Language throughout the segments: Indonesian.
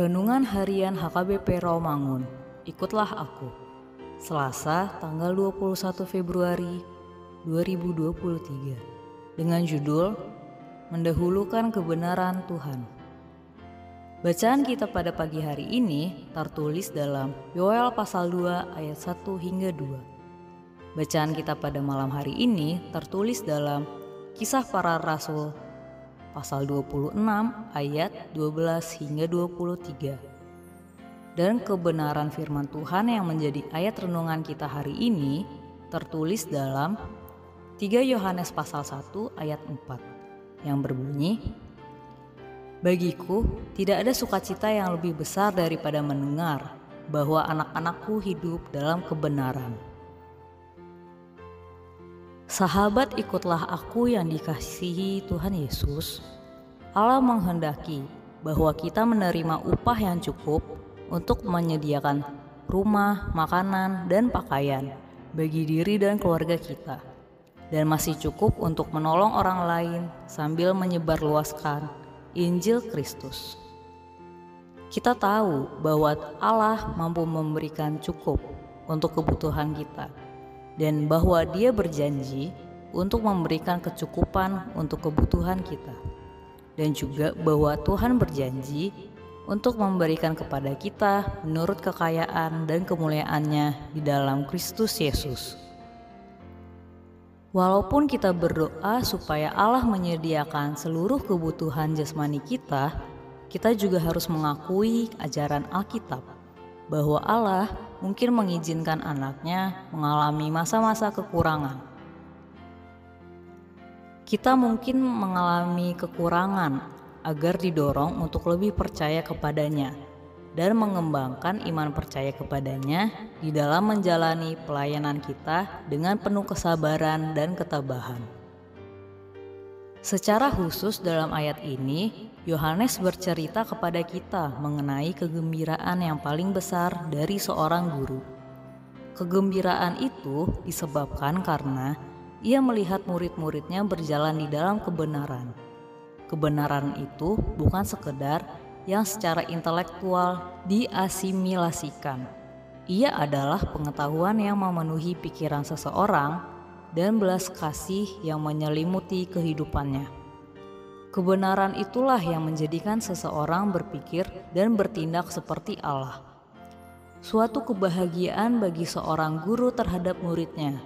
Renungan Harian HKBP Rawamangun. Ikutlah aku. Selasa, tanggal 21 Februari 2023. Dengan judul Mendahulukan Kebenaran Tuhan. Bacaan kita pada pagi hari ini tertulis dalam Yoel pasal 2 ayat 1 hingga 2. Bacaan kita pada malam hari ini tertulis dalam Kisah Para Rasul pasal 26 ayat 12 hingga 23. Dan kebenaran firman Tuhan yang menjadi ayat renungan kita hari ini tertulis dalam 3 Yohanes pasal 1 ayat 4 yang berbunyi Bagiku tidak ada sukacita yang lebih besar daripada mendengar bahwa anak-anakku hidup dalam kebenaran. Sahabat ikutlah aku yang dikasihi Tuhan Yesus. Allah menghendaki bahwa kita menerima upah yang cukup untuk menyediakan rumah, makanan, dan pakaian bagi diri dan keluarga kita. Dan masih cukup untuk menolong orang lain sambil menyebarluaskan Injil Kristus. Kita tahu bahwa Allah mampu memberikan cukup untuk kebutuhan kita dan bahwa Dia berjanji untuk memberikan kecukupan untuk kebutuhan kita, dan juga bahwa Tuhan berjanji untuk memberikan kepada kita menurut kekayaan dan kemuliaannya di dalam Kristus Yesus. Walaupun kita berdoa supaya Allah menyediakan seluruh kebutuhan jasmani kita, kita juga harus mengakui ajaran Alkitab bahwa Allah mungkin mengizinkan anaknya mengalami masa-masa kekurangan. Kita mungkin mengalami kekurangan agar didorong untuk lebih percaya kepadanya dan mengembangkan iman percaya kepadanya di dalam menjalani pelayanan kita dengan penuh kesabaran dan ketabahan. Secara khusus dalam ayat ini, Yohanes bercerita kepada kita mengenai kegembiraan yang paling besar dari seorang guru. Kegembiraan itu disebabkan karena ia melihat murid-muridnya berjalan di dalam kebenaran. Kebenaran itu bukan sekedar yang secara intelektual diasimilasikan. Ia adalah pengetahuan yang memenuhi pikiran seseorang dan belas kasih yang menyelimuti kehidupannya. Kebenaran itulah yang menjadikan seseorang berpikir dan bertindak seperti Allah. Suatu kebahagiaan bagi seorang guru terhadap muridnya,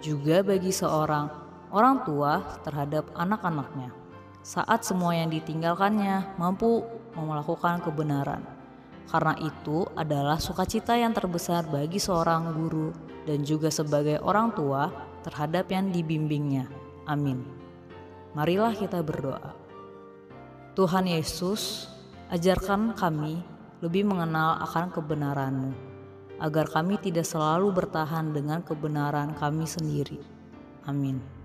juga bagi seorang orang tua terhadap anak-anaknya, saat semua yang ditinggalkannya mampu melakukan kebenaran. Karena itu adalah sukacita yang terbesar bagi seorang guru dan juga sebagai orang tua terhadap yang dibimbingnya. Amin. Marilah kita berdoa. Tuhan Yesus, ajarkan kami lebih mengenal akan kebenaran-Mu, agar kami tidak selalu bertahan dengan kebenaran kami sendiri. Amin.